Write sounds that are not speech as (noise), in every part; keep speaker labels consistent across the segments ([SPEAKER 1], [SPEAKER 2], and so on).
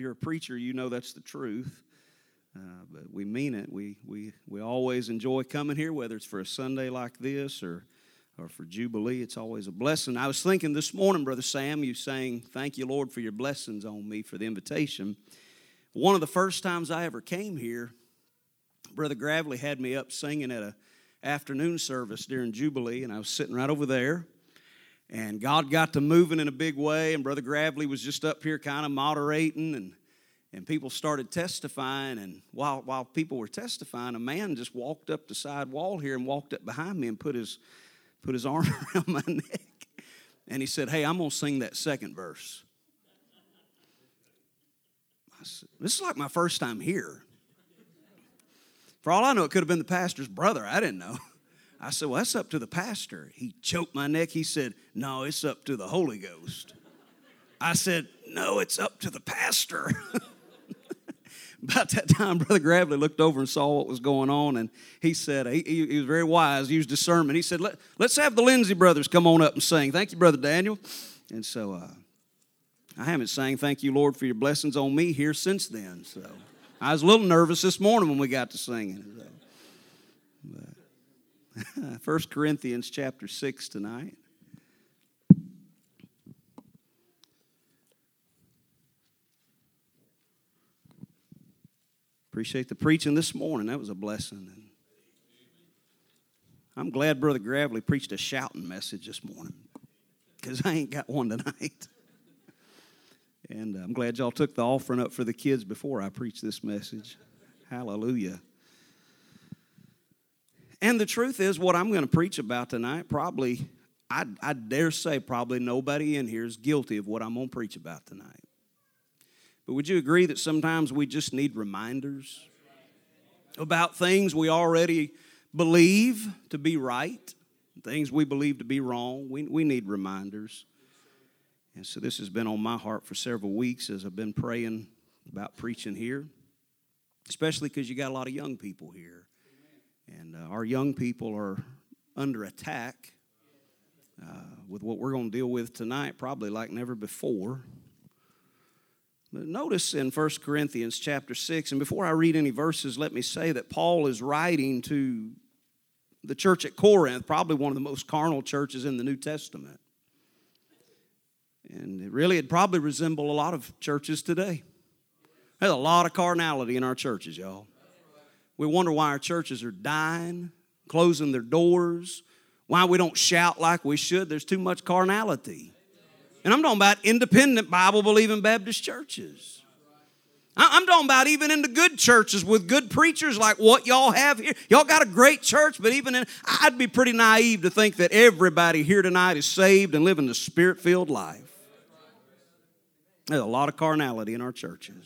[SPEAKER 1] you're a preacher, you know that's the truth. Uh, but we mean it. We, we, we always enjoy coming here, whether it's for a Sunday like this or, or for Jubilee. It's always a blessing. I was thinking this morning, Brother Sam, you saying, Thank you, Lord, for your blessings on me for the invitation. One of the first times I ever came here, Brother Gravely had me up singing at a afternoon service during Jubilee, and I was sitting right over there. And God got to moving in a big way, and Brother Gravely was just up here kind of moderating and and people started testifying and while, while people were testifying a man just walked up the side wall here and walked up behind me and put his put his (laughs) arm around my neck and he said hey i'm going to sing that second verse said, this is like my first time here for all i know it could have been the pastor's brother i didn't know (laughs) i said well that's up to the pastor he choked my neck he said no it's up to the holy ghost i said no it's up to the pastor (laughs) (laughs) About that time, Brother Gravely looked over and saw what was going on, and he said, he, he, was very wise, he used discernment. He said, Let, us have the Lindsay brothers come on up and sing. Thank you, Brother Daniel. And so uh, I haven't sang Thank You, Lord, for your blessings on me here since then. So I was a little nervous this morning when we got to singing. So. But, 1 (laughs) Corinthians chapter 6 tonight. Appreciate the preaching this morning. That was a blessing. And I'm glad Brother Gravely preached a shouting message this morning because I ain't got one tonight. (laughs) and uh, I'm glad y'all took the offering up for the kids before I preached this message. Hallelujah. And the truth is, what I'm going to preach about tonight, probably, I, I dare say, probably nobody in here is guilty of what I'm going to preach about tonight. But would you agree that sometimes we just need reminders about things we already believe to be right, things we believe to be wrong? We, we need reminders. And so this has been on my heart for several weeks as I've been praying about preaching here, especially because you got a lot of young people here. And uh, our young people are under attack uh, with what we're going to deal with tonight, probably like never before. Notice in 1 Corinthians chapter 6, and before I read any verses, let me say that Paul is writing to the church at Corinth, probably one of the most carnal churches in the New Testament. And it really, it'd probably resemble a lot of churches today. There's a lot of carnality in our churches, y'all. We wonder why our churches are dying, closing their doors, why we don't shout like we should. There's too much carnality. And I'm talking about independent Bible believing Baptist churches. I'm talking about even in the good churches with good preachers like what y'all have here. Y'all got a great church, but even in, I'd be pretty naive to think that everybody here tonight is saved and living the spirit filled life. There's a lot of carnality in our churches.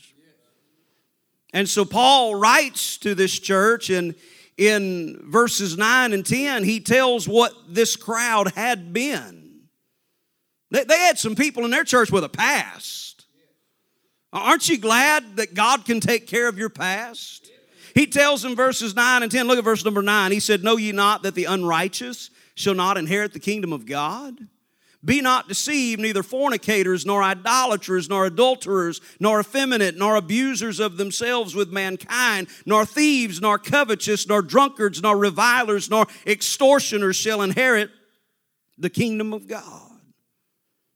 [SPEAKER 1] And so Paul writes to this church, and in verses 9 and 10, he tells what this crowd had been. They, they had some people in their church with a past. Aren't you glad that God can take care of your past? He tells them verses 9 and 10. Look at verse number 9. He said, Know ye not that the unrighteous shall not inherit the kingdom of God? Be not deceived, neither fornicators, nor idolaters, nor adulterers, nor effeminate, nor abusers of themselves with mankind, nor thieves, nor covetous, nor drunkards, nor revilers, nor extortioners shall inherit the kingdom of God.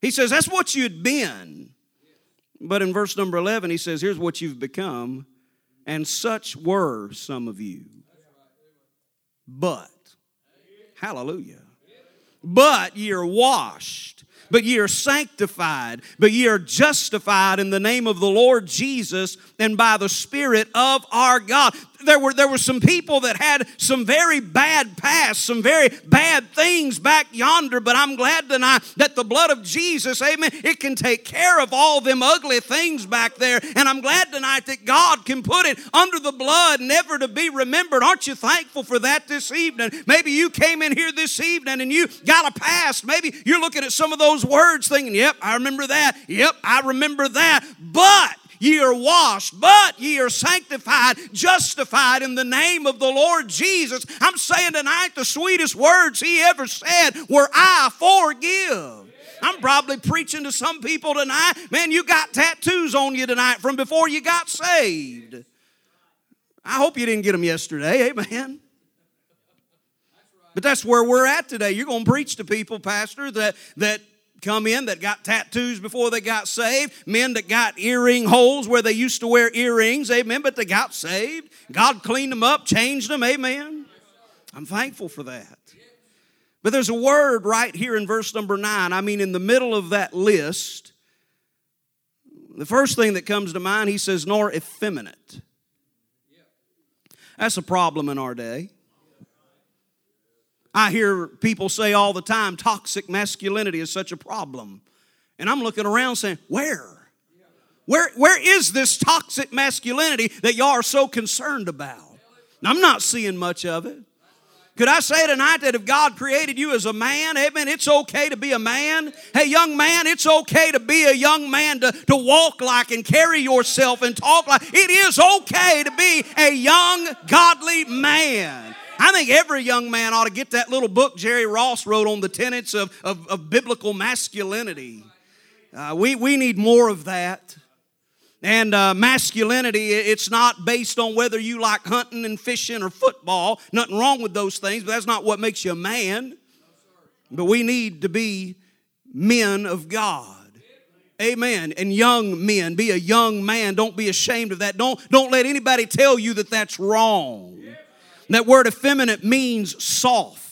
[SPEAKER 1] He says, That's what you'd been. But in verse number 11, he says, Here's what you've become. And such were some of you. But, hallelujah. But ye are washed, but ye are sanctified, but ye are justified in the name of the Lord Jesus and by the Spirit of our God there were, there were some people that had some very bad past, some very bad things back yonder, but I'm glad tonight that the blood of Jesus, amen, it can take care of all them ugly things back there. And I'm glad tonight that God can put it under the blood, never to be remembered. Aren't you thankful for that this evening? Maybe you came in here this evening and you got a past. Maybe you're looking at some of those words thinking, yep, I remember that. Yep, I remember that. But ye are washed, but ye are sanctified, justified in the name of the Lord Jesus. I'm saying tonight the sweetest words he ever said were, I forgive. I'm probably preaching to some people tonight. Man, you got tattoos on you tonight from before you got saved. I hope you didn't get them yesterday. Amen. But that's where we're at today. You're going to preach to people, Pastor, that, that come in that got tattoos before they got saved, men that got earring holes where they used to wear earrings, amen, but they got saved. God cleaned them up, changed them, amen. I'm thankful for that. But there's a word right here in verse number nine. I mean, in the middle of that list, the first thing that comes to mind, he says, nor effeminate. That's a problem in our day. I hear people say all the time toxic masculinity is such a problem. And I'm looking around saying, where? Where, where is this toxic masculinity that y'all are so concerned about? I'm not seeing much of it. Could I say tonight that if God created you as a man, amen, it's okay to be a man? Hey, young man, it's okay to be a young man, to, to walk like and carry yourself and talk like. It is okay to be a young, godly man. I think every young man ought to get that little book Jerry Ross wrote on the tenets of, of, of biblical masculinity. Uh, we, we need more of that. And uh, masculinity, it's not based on whether you like hunting and fishing or football. Nothing wrong with those things, but that's not what makes you a man. But we need to be men of God. Amen. And young men, be a young man. Don't be ashamed of that. Don't, don't let anybody tell you that that's wrong. Yeah. That word effeminate means soft.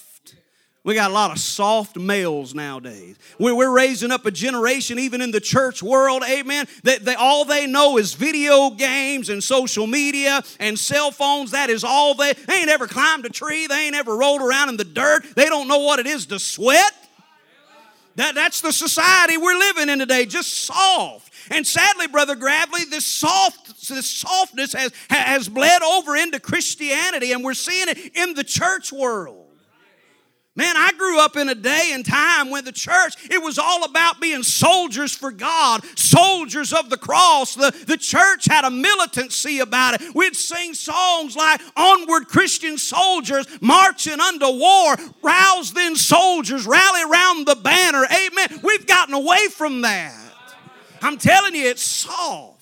[SPEAKER 1] We got a lot of soft males nowadays. We're, we're raising up a generation, even in the church world, amen, that they, all they know is video games and social media and cell phones. That is all they, they ain't ever climbed a tree. They ain't ever rolled around in the dirt. They don't know what it is to sweat. That, that's the society we're living in today, just soft. And sadly, Brother Gravely, this, soft, this softness has, has bled over into Christianity, and we're seeing it in the church world. Man, I grew up in a day and time when the church, it was all about being soldiers for God, soldiers of the cross. The, the church had a militancy about it. We'd sing songs like, Onward Christian soldiers, marching under war, rouse then soldiers, rally around the banner. Amen. We've gotten away from that. I'm telling you, it's Saul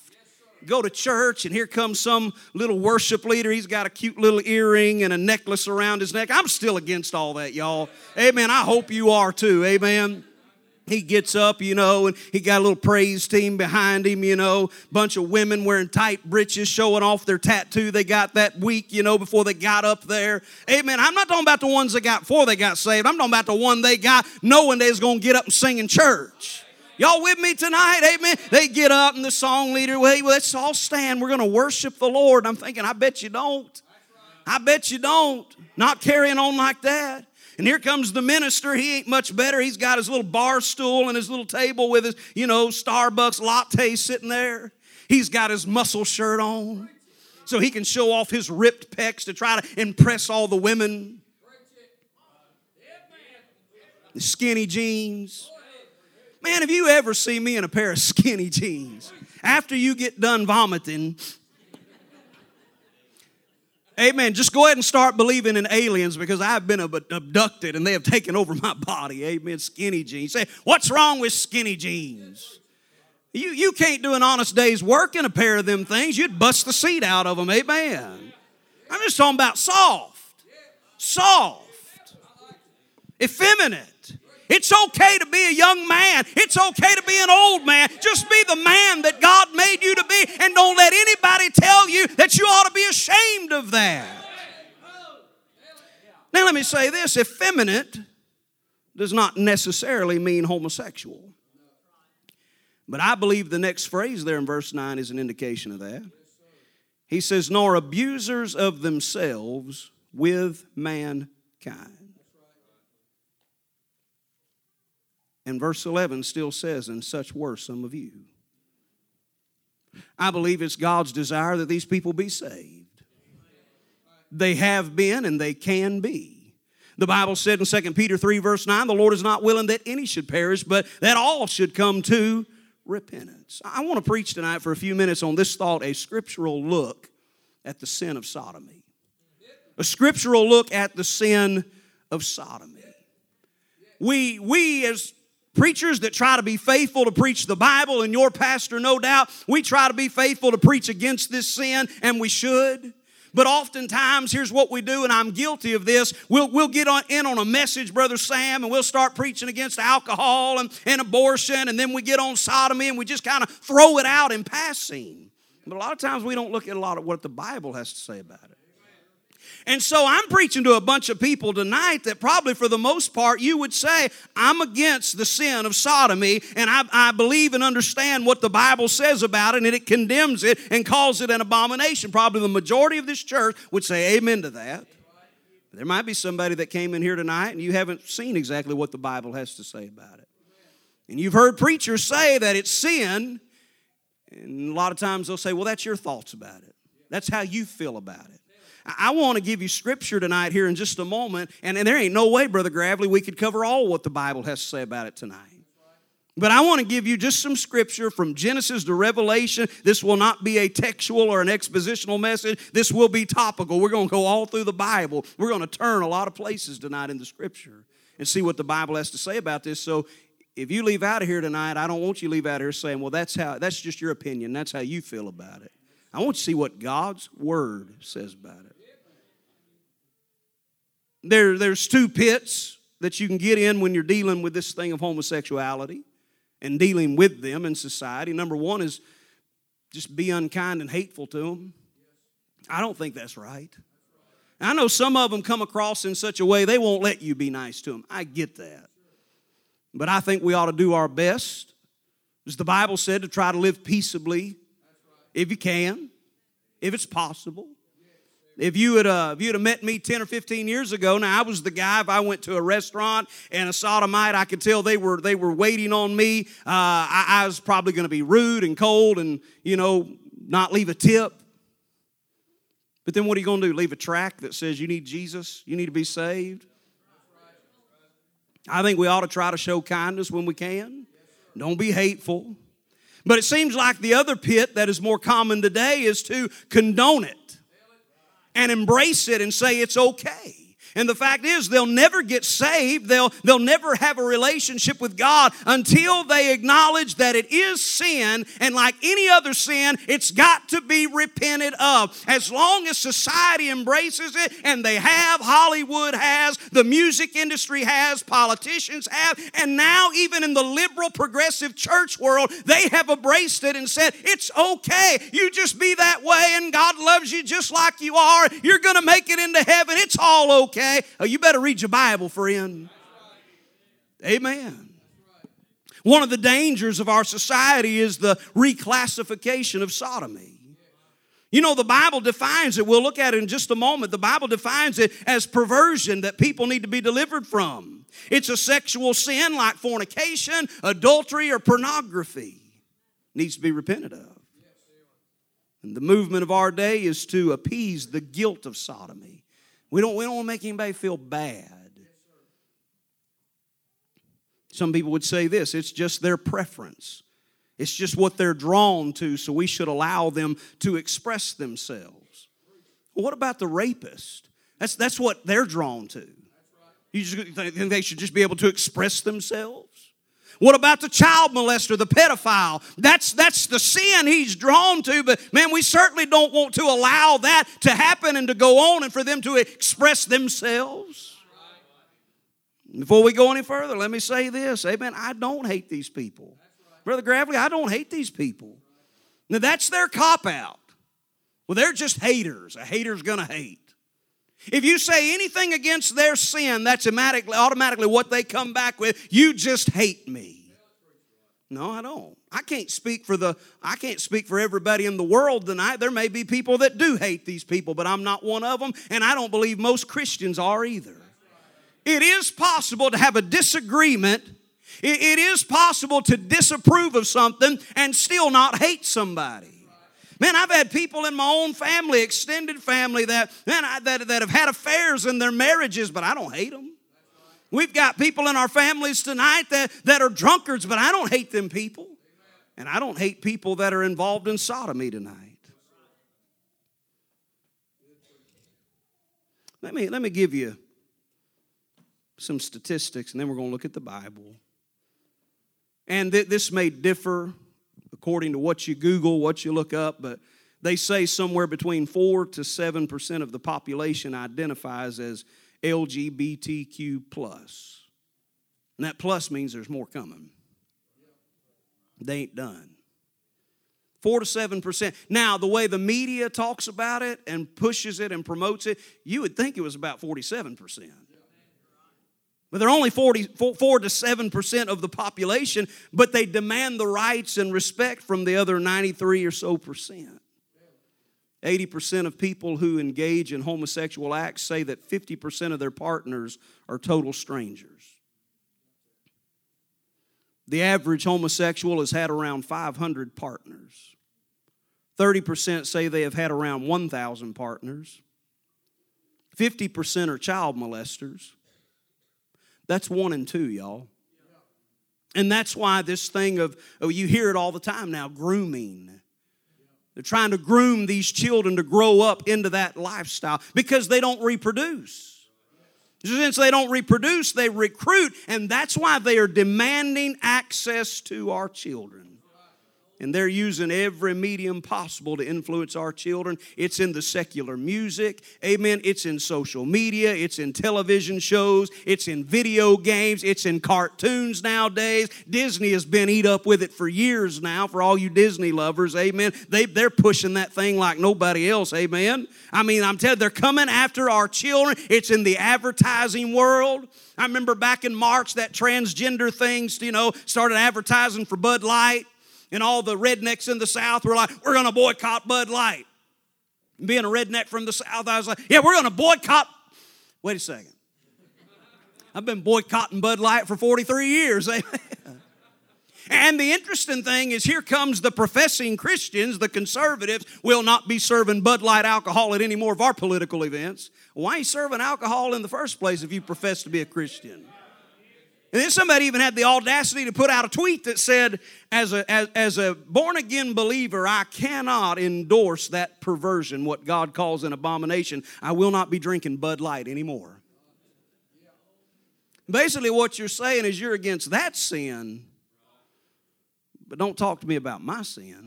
[SPEAKER 1] go to church and here comes some little worship leader. He's got a cute little earring and a necklace around his neck. I'm still against all that, y'all. Amen. I hope you are too. Amen. He gets up, you know, and he got a little praise team behind him, you know, bunch of women wearing tight breeches, showing off their tattoo they got that week, you know, before they got up there. Amen. I'm not talking about the ones they got before they got saved. I'm talking about the one they got knowing they was going to get up and sing in church. Y'all with me tonight? Amen. They get up and the song leader, well, hey, let's all stand. We're going to worship the Lord. I'm thinking, I bet you don't. I bet you don't. Not carrying on like that. And here comes the minister. He ain't much better. He's got his little bar stool and his little table with his, you know, Starbucks latte sitting there. He's got his muscle shirt on so he can show off his ripped pecs to try to impress all the women. Skinny jeans. Man, have you ever seen me in a pair of skinny jeans? After you get done vomiting, Amen. Just go ahead and start believing in aliens because I've been abducted and they have taken over my body. Amen. Skinny jeans. Say, what's wrong with skinny jeans? You, you can't do an honest day's work in a pair of them things. You'd bust the seat out of them. Amen. I'm just talking about soft, soft, effeminate. It's okay to be a young man. It's okay to be an old man. Just be the man that God made you to be, and don't let anybody tell you that you ought to be ashamed of that. Now, let me say this effeminate does not necessarily mean homosexual. But I believe the next phrase there in verse 9 is an indication of that. He says, Nor abusers of themselves with mankind. And verse 11 still says, And such were some of you. I believe it's God's desire that these people be saved. They have been and they can be. The Bible said in 2 Peter 3, verse 9, the Lord is not willing that any should perish, but that all should come to repentance. I want to preach tonight for a few minutes on this thought a scriptural look at the sin of sodomy. A scriptural look at the sin of sodomy. We, we as preachers that try to be faithful to preach the Bible, and your pastor, no doubt, we try to be faithful to preach against this sin, and we should. But oftentimes, here's what we do, and I'm guilty of this. We'll, we'll get on, in on a message, Brother Sam, and we'll start preaching against alcohol and, and abortion, and then we get on sodomy and we just kind of throw it out in passing. But a lot of times, we don't look at a lot of what the Bible has to say about it. And so I'm preaching to a bunch of people tonight that probably for the most part you would say, I'm against the sin of sodomy and I, I believe and understand what the Bible says about it and it condemns it and calls it an abomination. Probably the majority of this church would say amen to that. There might be somebody that came in here tonight and you haven't seen exactly what the Bible has to say about it. And you've heard preachers say that it's sin, and a lot of times they'll say, Well, that's your thoughts about it. That's how you feel about it. I want to give you scripture tonight here in just a moment, and, and there ain't no way, Brother Gravely, we could cover all what the Bible has to say about it tonight. But I want to give you just some scripture from Genesis to Revelation. This will not be a textual or an expositional message. This will be topical. We're going to go all through the Bible. We're going to turn a lot of places tonight in the scripture and see what the Bible has to say about this. So if you leave out of here tonight, I don't want you to leave out of here saying, well, that's how that's just your opinion. That's how you feel about it. I want to see what God's word says about it. There, there's two pits that you can get in when you're dealing with this thing of homosexuality and dealing with them in society. Number one is just be unkind and hateful to them. I don't think that's right. I know some of them come across in such a way they won't let you be nice to them. I get that. But I think we ought to do our best, as the Bible said, to try to live peaceably if you can, if it's possible. If you had uh, if you'd have met me ten or fifteen years ago, now I was the guy. If I went to a restaurant and a sodomite, I could tell they were they were waiting on me. Uh, I, I was probably going to be rude and cold, and you know, not leave a tip. But then what are you going to do? Leave a track that says you need Jesus, you need to be saved? I think we ought to try to show kindness when we can. Don't be hateful. But it seems like the other pit that is more common today is to condone it and embrace it and say it's okay. And the fact is, they'll never get saved, they'll, they'll never have a relationship with God until they acknowledge that it is sin, and like any other sin, it's got to be repented of. As long as society embraces it, and they have, Hollywood has, the music industry has, politicians have, and now even in the liberal progressive church world, they have embraced it and said, it's okay. You just be that way, and God loves you just like you are. You're going to make it into heaven. It's all okay okay? Oh, you better read your Bible, friend. Amen. One of the dangers of our society is the reclassification of sodomy. You know, the Bible defines it. We'll look at it in just a moment. The Bible defines it as perversion that people need to be delivered from. It's a sexual sin like fornication, adultery, or pornography. needs to be repented of. And the movement of our day is to appease the guilt of sodomy we don't, we don't want to make anybody feel bad. Some people would say this it's just their preference, it's just what they're drawn to, so we should allow them to express themselves. what about the rapist? That's, that's what they're drawn to. You just think they should just be able to express themselves? What about the child molester, the pedophile? That's, that's the sin he's drawn to, but man, we certainly don't want to allow that to happen and to go on and for them to express themselves. Before we go any further, let me say this. Amen. I don't hate these people. Brother Gravely, I don't hate these people. Now, that's their cop out. Well, they're just haters. A hater's going to hate. If you say anything against their sin, that's automatically, automatically what they come back with. You just hate me. No, I don't. I can't speak for the I can't speak for everybody in the world tonight. There may be people that do hate these people, but I'm not one of them, and I don't believe most Christians are either. It is possible to have a disagreement. it is possible to disapprove of something and still not hate somebody. Man, I've had people in my own family, extended family, that, man, I, that, that have had affairs in their marriages, but I don't hate them. We've got people in our families tonight that, that are drunkards, but I don't hate them people. And I don't hate people that are involved in sodomy tonight. Let me, let me give you some statistics, and then we're going to look at the Bible. And th- this may differ according to what you Google, what you look up, but they say somewhere between 4 to 7% of the population identifies as LGBTQ plus. And that plus means there's more coming. They ain't done. 4 to 7%. Now, the way the media talks about it and pushes it and promotes it, you would think it was about 47%. But they're only 40, 4 to 7% of the population, but they demand the rights and respect from the other 93 or so percent. 80% of people who engage in homosexual acts say that 50% of their partners are total strangers. The average homosexual has had around 500 partners. 30% say they have had around 1,000 partners. 50% are child molesters. That's one and two, y'all. And that's why this thing of, oh, you hear it all the time now grooming. They're trying to groom these children to grow up into that lifestyle because they don't reproduce. Since they don't reproduce, they recruit, and that's why they are demanding access to our children. And they're using every medium possible to influence our children. It's in the secular music, amen. It's in social media, it's in television shows, it's in video games, it's in cartoons nowadays. Disney has been eat up with it for years now, for all you Disney lovers, amen. They, they're pushing that thing like nobody else, amen. I mean, I'm telling you, they're coming after our children. It's in the advertising world. I remember back in March, that transgender thing, you know, started advertising for Bud Light and all the rednecks in the South were like, we're going to boycott Bud Light. And being a redneck from the South, I was like, yeah, we're going to boycott. Wait a second. I've been boycotting Bud Light for 43 years. and the interesting thing is, here comes the professing Christians, the conservatives, will not be serving Bud Light alcohol at any more of our political events. Why are you serving alcohol in the first place if you profess to be a Christian? And then somebody even had the audacity to put out a tweet that said, as a, as, as a born again believer, I cannot endorse that perversion, what God calls an abomination. I will not be drinking Bud Light anymore. Basically, what you're saying is you're against that sin, but don't talk to me about my sin.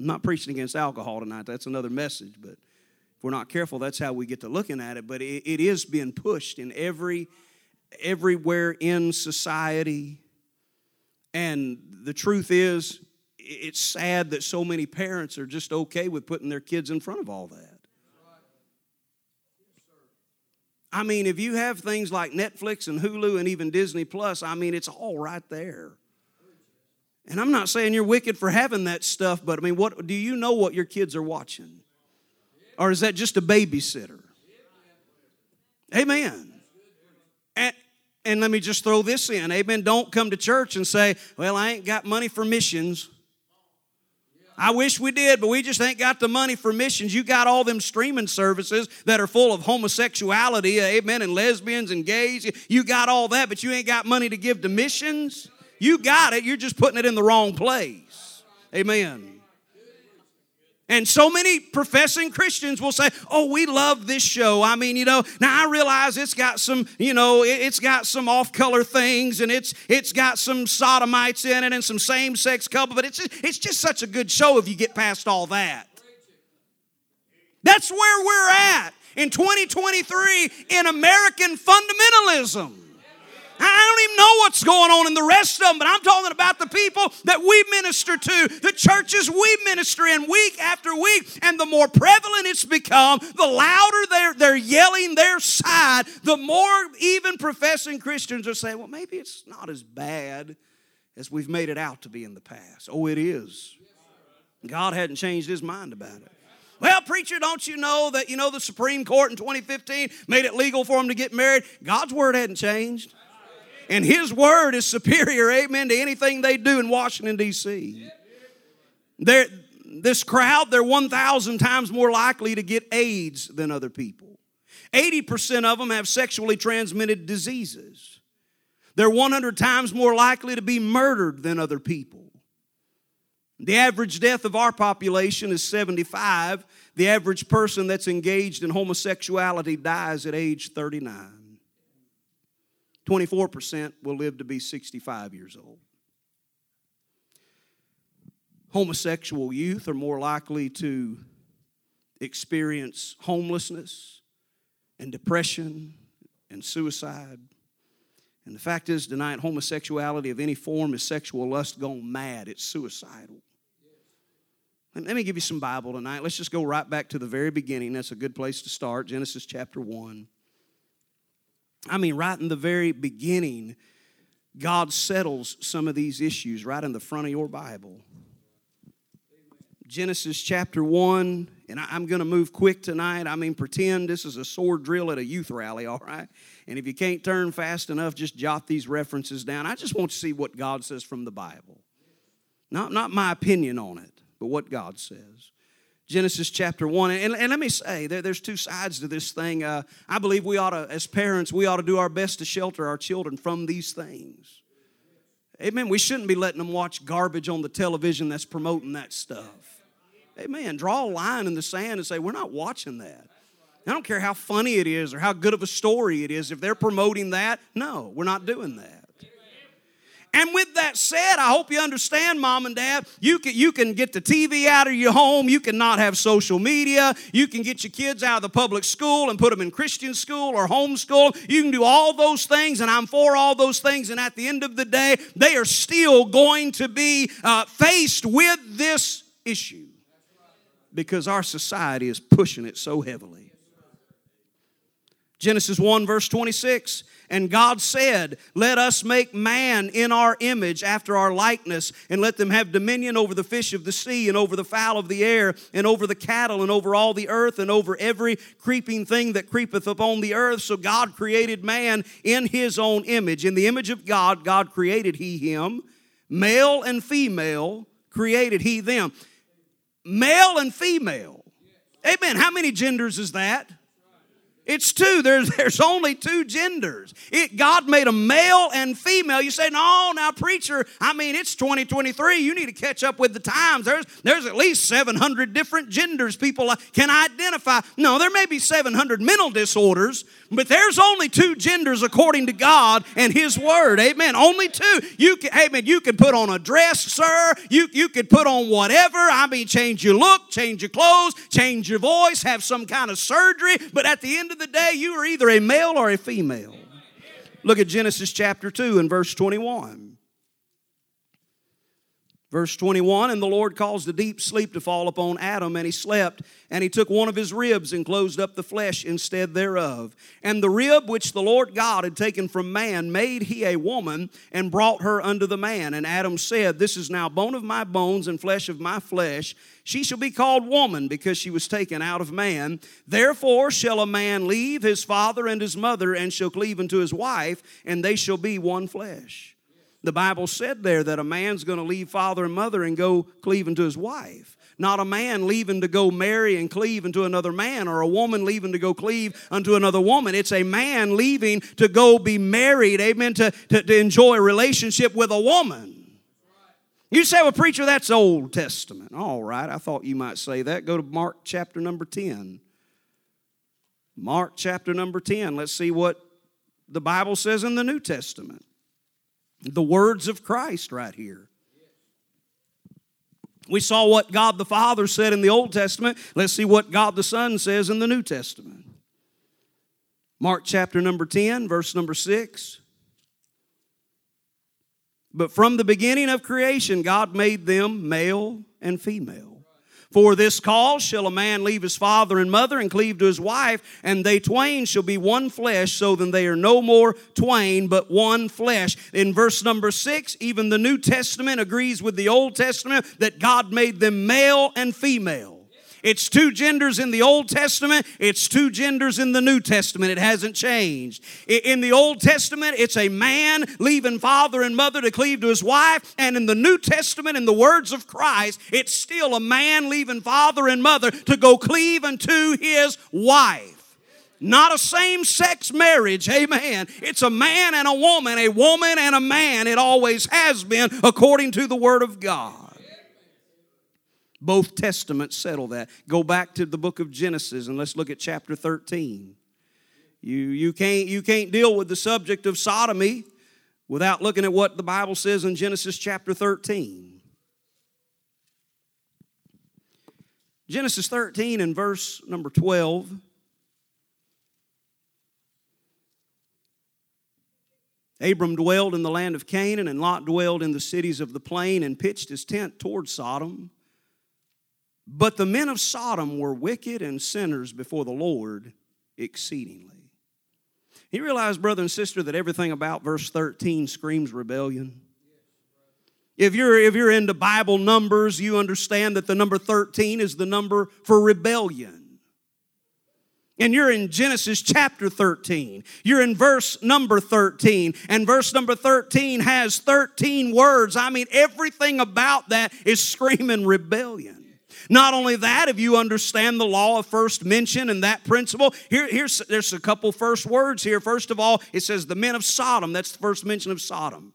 [SPEAKER 1] I'm not preaching against alcohol tonight. That's another message, but if we're not careful, that's how we get to looking at it. But it, it is being pushed in every everywhere in society. And the truth is, it's sad that so many parents are just okay with putting their kids in front of all that. I mean, if you have things like Netflix and Hulu and even Disney Plus, I mean, it's all right there. And I'm not saying you're wicked for having that stuff, but I mean, what do you know what your kids are watching? Or is that just a babysitter? Amen. And let me just throw this in. Amen. Don't come to church and say, well, I ain't got money for missions. I wish we did, but we just ain't got the money for missions. You got all them streaming services that are full of homosexuality, amen, and lesbians and gays. You got all that, but you ain't got money to give to missions. You got it, you're just putting it in the wrong place. Amen. And so many professing Christians will say, "Oh, we love this show." I mean, you know, now I realize it's got some, you know, it's got some off-color things and it's it's got some sodomites in it and some same-sex couple, but it's it's just such a good show if you get past all that. That's where we're at in 2023 in American fundamentalism. I don't even know what's going on in the rest of them, but I'm talking about the people that we minister to, the churches we minister in week after week. And the more prevalent it's become, the louder they're, they're yelling their side, the more even professing Christians are saying, well, maybe it's not as bad as we've made it out to be in the past. Oh, it is. God hadn't changed his mind about it. Well, preacher, don't you know that you know the Supreme Court in 2015 made it legal for them to get married? God's word hadn't changed. And His word is superior, amen, to anything they do in Washington, D.C. this crowd, they're 1,000 times more likely to get AIDS than other people. 80% of them have sexually transmitted diseases. They're 100 times more likely to be murdered than other people. The average death of our population is 75. The average person that's engaged in homosexuality dies at age 39. 24% will live to be 65 years old. Homosexual youth are more likely to experience homelessness and depression and suicide. And the fact is, denying homosexuality of any form is sexual lust gone mad. It's suicidal. And let me give you some Bible tonight. Let's just go right back to the very beginning. That's a good place to start Genesis chapter 1. I mean, right in the very beginning, God settles some of these issues right in the front of your Bible. Genesis chapter 1, and I, am going to move quick tonight. I mean, pretend this is a sword drill at a youth rally, (laughs) all right? And if you can't turn fast enough, just jot these references down. I just want to see what God says from the Bible. Not, not my opinion on it, but what God says. Genesis chapter 1. And, and let me say, there, there's two sides to this thing. Uh, I believe we ought to, as parents, we ought to do our best to shelter our children from these things. Amen. We shouldn't be letting them watch garbage on the television that's promoting that stuff. Amen. Draw a line in the sand and say, we're not watching that. I don't care how funny it is or how good of a story it is. If they're promoting that, no, we're not doing that. And with that said, I hope you understand, mom and dad, you can, you can get the TV out of your home. You cannot have social media. You can get your kids out of the public school and put them in Christian school or homeschool. You can do all those things, and I'm for all those things. And at the end of the day, they are still going to be uh, faced with this issue because our society is pushing it so heavily. Genesis 1, verse 26 and God said, Let us make man in our image after our likeness, and let them have dominion over the fish of the sea, and over the fowl of the air, and over the cattle, and over all the earth, and over every creeping thing that creepeth upon the earth. So God created man in his own image. In the image of God, God created he him. Male and female created he them. Male and female. Amen. How many genders is that? It's two. There's, (laughs) there's only two genders. It, God made a male and female. You say, no, now, preacher, I mean, it's 2023. You need to catch up with the times. There's, there's at least 700 different genders people can identify. No, there may be 700 mental disorders, but there's only two genders according to God and His Word. Amen. Only two. You can, amen. You can put on a dress, sir. You, you could put on whatever. I mean, change your look, change your clothes, change your voice, have some kind of surgery. But at the end of the day, you are either a male or a female. Look at Genesis chapter 2 and verse 21. Verse 21 And the Lord caused a deep sleep to fall upon Adam, and he slept. And he took one of his ribs and closed up the flesh instead thereof. And the rib which the Lord God had taken from man made he a woman and brought her unto the man. And Adam said, This is now bone of my bones and flesh of my flesh. She shall be called woman because she was taken out of man. Therefore shall a man leave his father and his mother and shall cleave unto his wife, and they shall be one flesh. The Bible said there that a man's going to leave father and mother and go cleaving to his wife. Not a man leaving to go marry and cleave unto another man, or a woman leaving to go cleave unto another woman. It's a man leaving to go be married, amen, to, to, to enjoy a relationship with a woman. You say, well, preacher, that's Old Testament. All right, I thought you might say that. Go to Mark chapter number 10. Mark chapter number 10. Let's see what the Bible says in the New Testament the words of Christ right here. We saw what God the Father said in the Old Testament. Let's see what God the Son says in the New Testament. Mark chapter number 10, verse number 6. But from the beginning of creation, God made them male and female. For this cause shall a man leave his father and mother and cleave to his wife, and they twain shall be one flesh, so then they are no more twain, but one flesh. In verse number six, even the New Testament agrees with the Old Testament that God made them male and female. It's two genders in the Old Testament, it's two genders in the New Testament. It hasn't changed. In the Old Testament, it's a man leaving father and mother to cleave to his wife. And in the New Testament, in the words of Christ, it's still a man leaving father and mother to go cleave unto his wife not a same sex marriage, amen. It's a man and a woman, a woman and a man. It always has been, according to the Word of God. Both testaments settle that. Go back to the book of Genesis and let's look at chapter 13. You, you, can't, you can't deal with the subject of sodomy without looking at what the Bible says in Genesis chapter 13. Genesis 13 and verse number 12. Abram dwelled in the land of Canaan, and Lot dwelled in the cities of the plain, and pitched his tent toward Sodom but the men of Sodom were wicked and sinners before the Lord exceedingly. You realize, brother and sister, that everything about verse 13 screams rebellion? If you're, if you're into Bible numbers, you understand that the number 13 is the number for rebellion. And you're in Genesis chapter 13. You're in verse number 13. And verse number 13 has 13 words. I mean, everything about that is screaming rebellion. Not only that, if you understand the law of first mention and that principle, here, here's there's a couple first words here. First of all, it says the men of Sodom. That's the first mention of Sodom.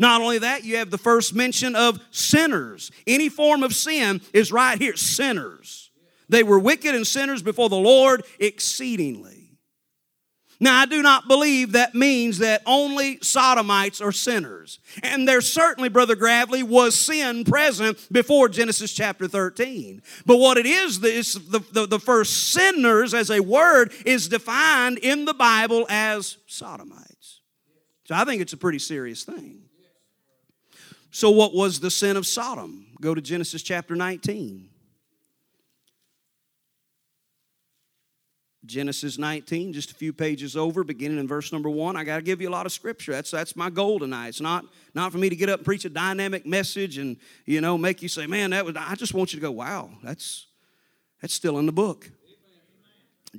[SPEAKER 1] Not only that, you have the first mention of sinners. Any form of sin is right here sinners. They were wicked and sinners before the Lord exceedingly. Now, I do not believe that means that only sodomites are sinners. And there certainly, Brother Gravely, was sin present before Genesis chapter 13. But what it is, is the, the, the first sinners as a word is defined in the Bible as sodomites. So I think it's a pretty serious thing. So, what was the sin of Sodom? Go to Genesis chapter 19. Genesis 19, just a few pages over, beginning in verse number one. I got to give you a lot of scripture. That's that's my goal tonight. It's not not for me to get up and preach a dynamic message and you know make you say, "Man, that was." I just want you to go, "Wow, that's that's still in the book." Amen.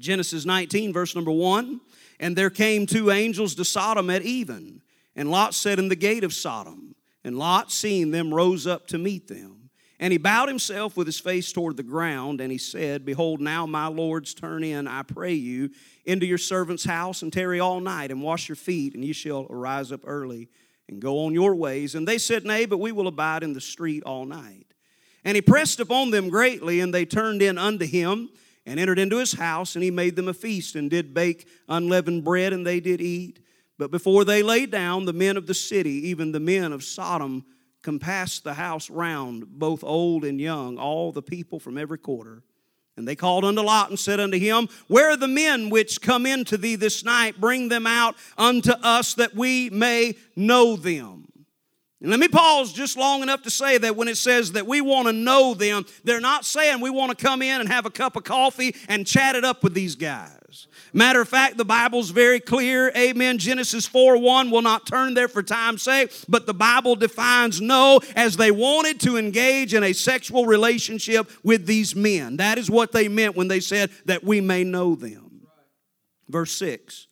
[SPEAKER 1] Genesis 19, verse number one. And there came two angels to Sodom at even, and Lot sat in the gate of Sodom, and Lot, seeing them, rose up to meet them. And he bowed himself with his face toward the ground, and he said, Behold, now my lords, turn in, I pray you, into your servant's house, and tarry all night, and wash your feet, and ye shall arise up early, and go on your ways. And they said, Nay, but we will abide in the street all night. And he pressed upon them greatly, and they turned in unto him, and entered into his house, and he made them a feast, and did bake unleavened bread, and they did eat. But before they lay down, the men of the city, even the men of Sodom, compassed the house round, both old and young, all the people from every quarter. And they called unto Lot and said unto him, Where are the men which come in to thee this night? Bring them out unto us that we may know them. And let me pause just long enough to say that when it says that we want to know them, they're not saying we want to come in and have a cup of coffee and chat it up with these guys. Matter of fact, the Bible's very clear. Amen. Genesis 4 1 will not turn there for time's sake, but the Bible defines know as they wanted to engage in a sexual relationship with these men. That is what they meant when they said that we may know them. Verse 6.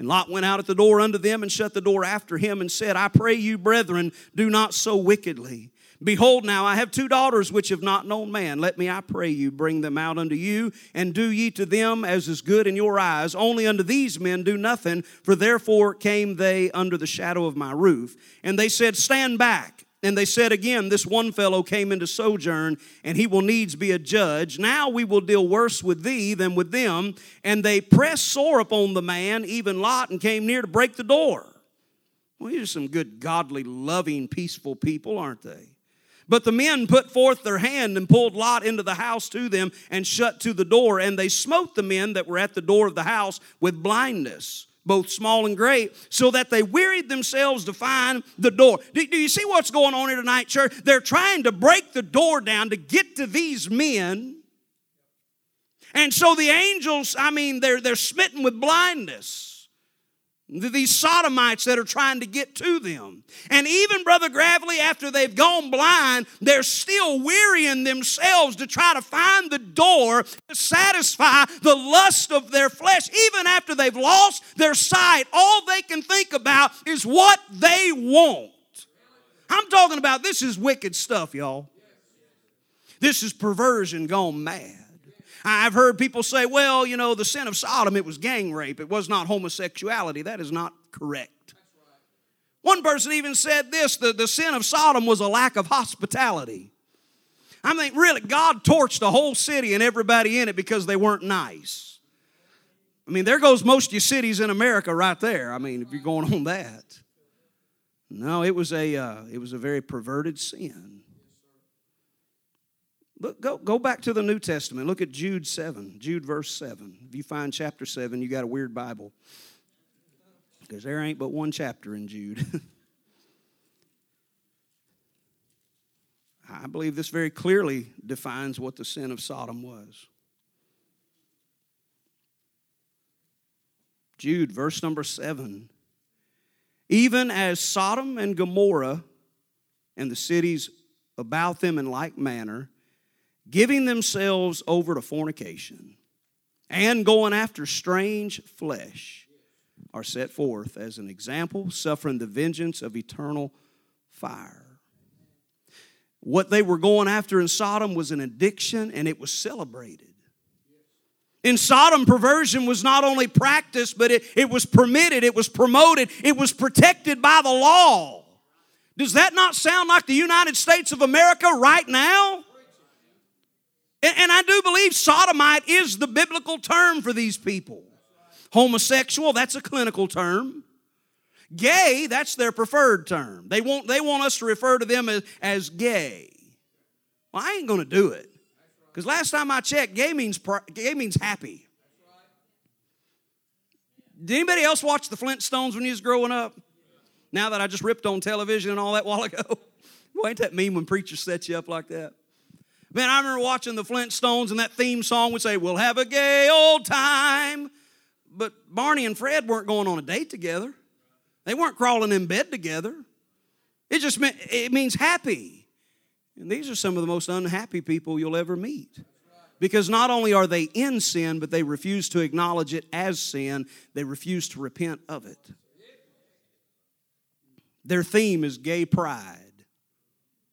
[SPEAKER 1] And Lot went out at the door unto them and shut the door after him and said, I pray you, brethren, do not so wickedly. Behold, now I have two daughters which have not known man. Let me, I pray you, bring them out unto you, and do ye to them as is good in your eyes. Only unto these men do nothing, for therefore came they under the shadow of my roof. And they said, Stand back. And they said again, This one fellow came into sojourn, and he will needs be a judge. Now we will deal worse with thee than with them. And they pressed sore upon the man, even Lot, and came near to break the door. Well, these are some good, godly, loving, peaceful people, aren't they? But the men put forth their hand and pulled Lot into the house to them and shut to the door. And they smote the men that were at the door of the house with blindness, both small and great, so that they wearied themselves to find the door. Do, do you see what's going on here tonight, church? They're trying to break the door down to get to these men. And so the angels, I mean, they're, they're smitten with blindness these sodomites that are trying to get to them. And even, Brother Gravely, after they've gone blind, they're still wearying themselves to try to find the door to satisfy the lust of their flesh. Even after they've lost their sight, all they can think about is what they want. I'm talking about this is wicked stuff, y'all. This is perversion gone mad. I've heard people say, well, you know, the sin of Sodom, it was gang rape, it was not homosexuality. That is not correct. One person even said this the, the sin of Sodom was a lack of hospitality. I mean, really, God torched the whole city and everybody in it because they weren't nice. I mean, there goes most of your cities in America right there. I mean, if you're going on that. No, it was a, uh, it was a very perverted sin. Look, go, go back to the New Testament. Look at Jude 7, Jude verse 7. If you find chapter 7, you got a weird Bible. Because there ain't but one chapter in Jude. (laughs) I believe this very clearly defines what the sin of Sodom was. Jude, verse number 7. Even as Sodom and Gomorrah and the cities about them in like manner, giving themselves over to fornication and going after strange flesh are set forth as an example, suffering the vengeance of eternal fire. What they were going after in Sodom was an addiction and it was celebrated. In Sodom, perversion was not only practiced, but it, it was permitted, it was promoted, it was protected by the law. Does that not sound like the United States of America right now? And, and I do believe sodomite is the biblical term for these people. Homosexual, that's a clinical term. Gay, that's their preferred term. They want, they want us to refer to them as, as gay. Well, I ain't going to do it. Because last time I checked, gay means, gay means happy. Did anybody else watch the Flintstones when you was growing up? Now that I just ripped on television and all that while ago. Well, (laughs) ain't that mean when preachers set you up like that? Man, I remember watching the Flintstones and that theme song would say, We'll have a gay old time. But Barney and Fred weren't going on a date together. They weren't crawling in bed together. It just meant it means happy. And these are some of the most unhappy people you'll ever meet. Because not only are they in sin, but they refuse to acknowledge it as sin. They refuse to repent of it. Their theme is gay pride.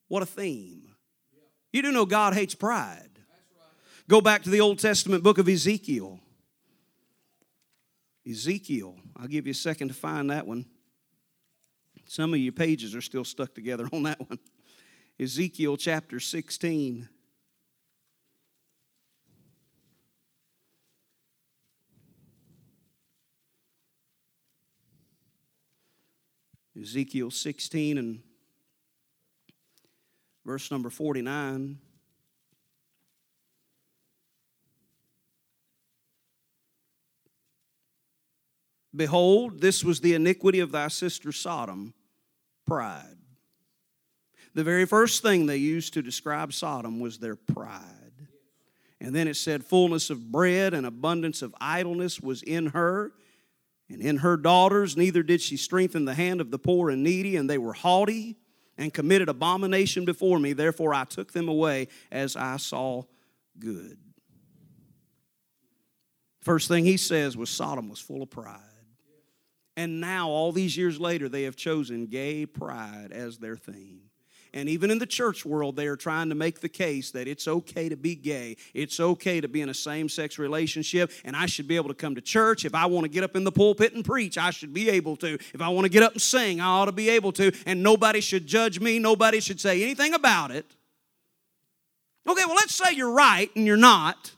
[SPEAKER 1] What a theme. You do know God hates pride. Go back to the Old Testament book of Ezekiel. Ezekiel. I'll give you a second to find that one. Some of your pages are still stuck together on that one. Ezekiel chapter 16. Ezekiel 16 and verse number 49. Behold, this was the iniquity of thy sister Sodom, pride. The very first thing they used to describe Sodom was their pride. And then it said, Fullness of bread and abundance of idleness was in her, and in her daughters, neither did she strengthen the hand of the poor and needy, and they were haughty and committed abomination before me. Therefore, I took them away as I saw good. First thing he says was Sodom was full of pride. And now, all these years later, they have chosen gay pride as their theme. And even in the church world, they are trying to make the case that it's okay to be gay. It's okay to be in a same sex relationship, and I should be able to come to church. If I want to get up in the pulpit and preach, I should be able to. If I want to get up and sing, I ought to be able to. And nobody should judge me. Nobody should say anything about it. Okay, well, let's say you're right and you're not.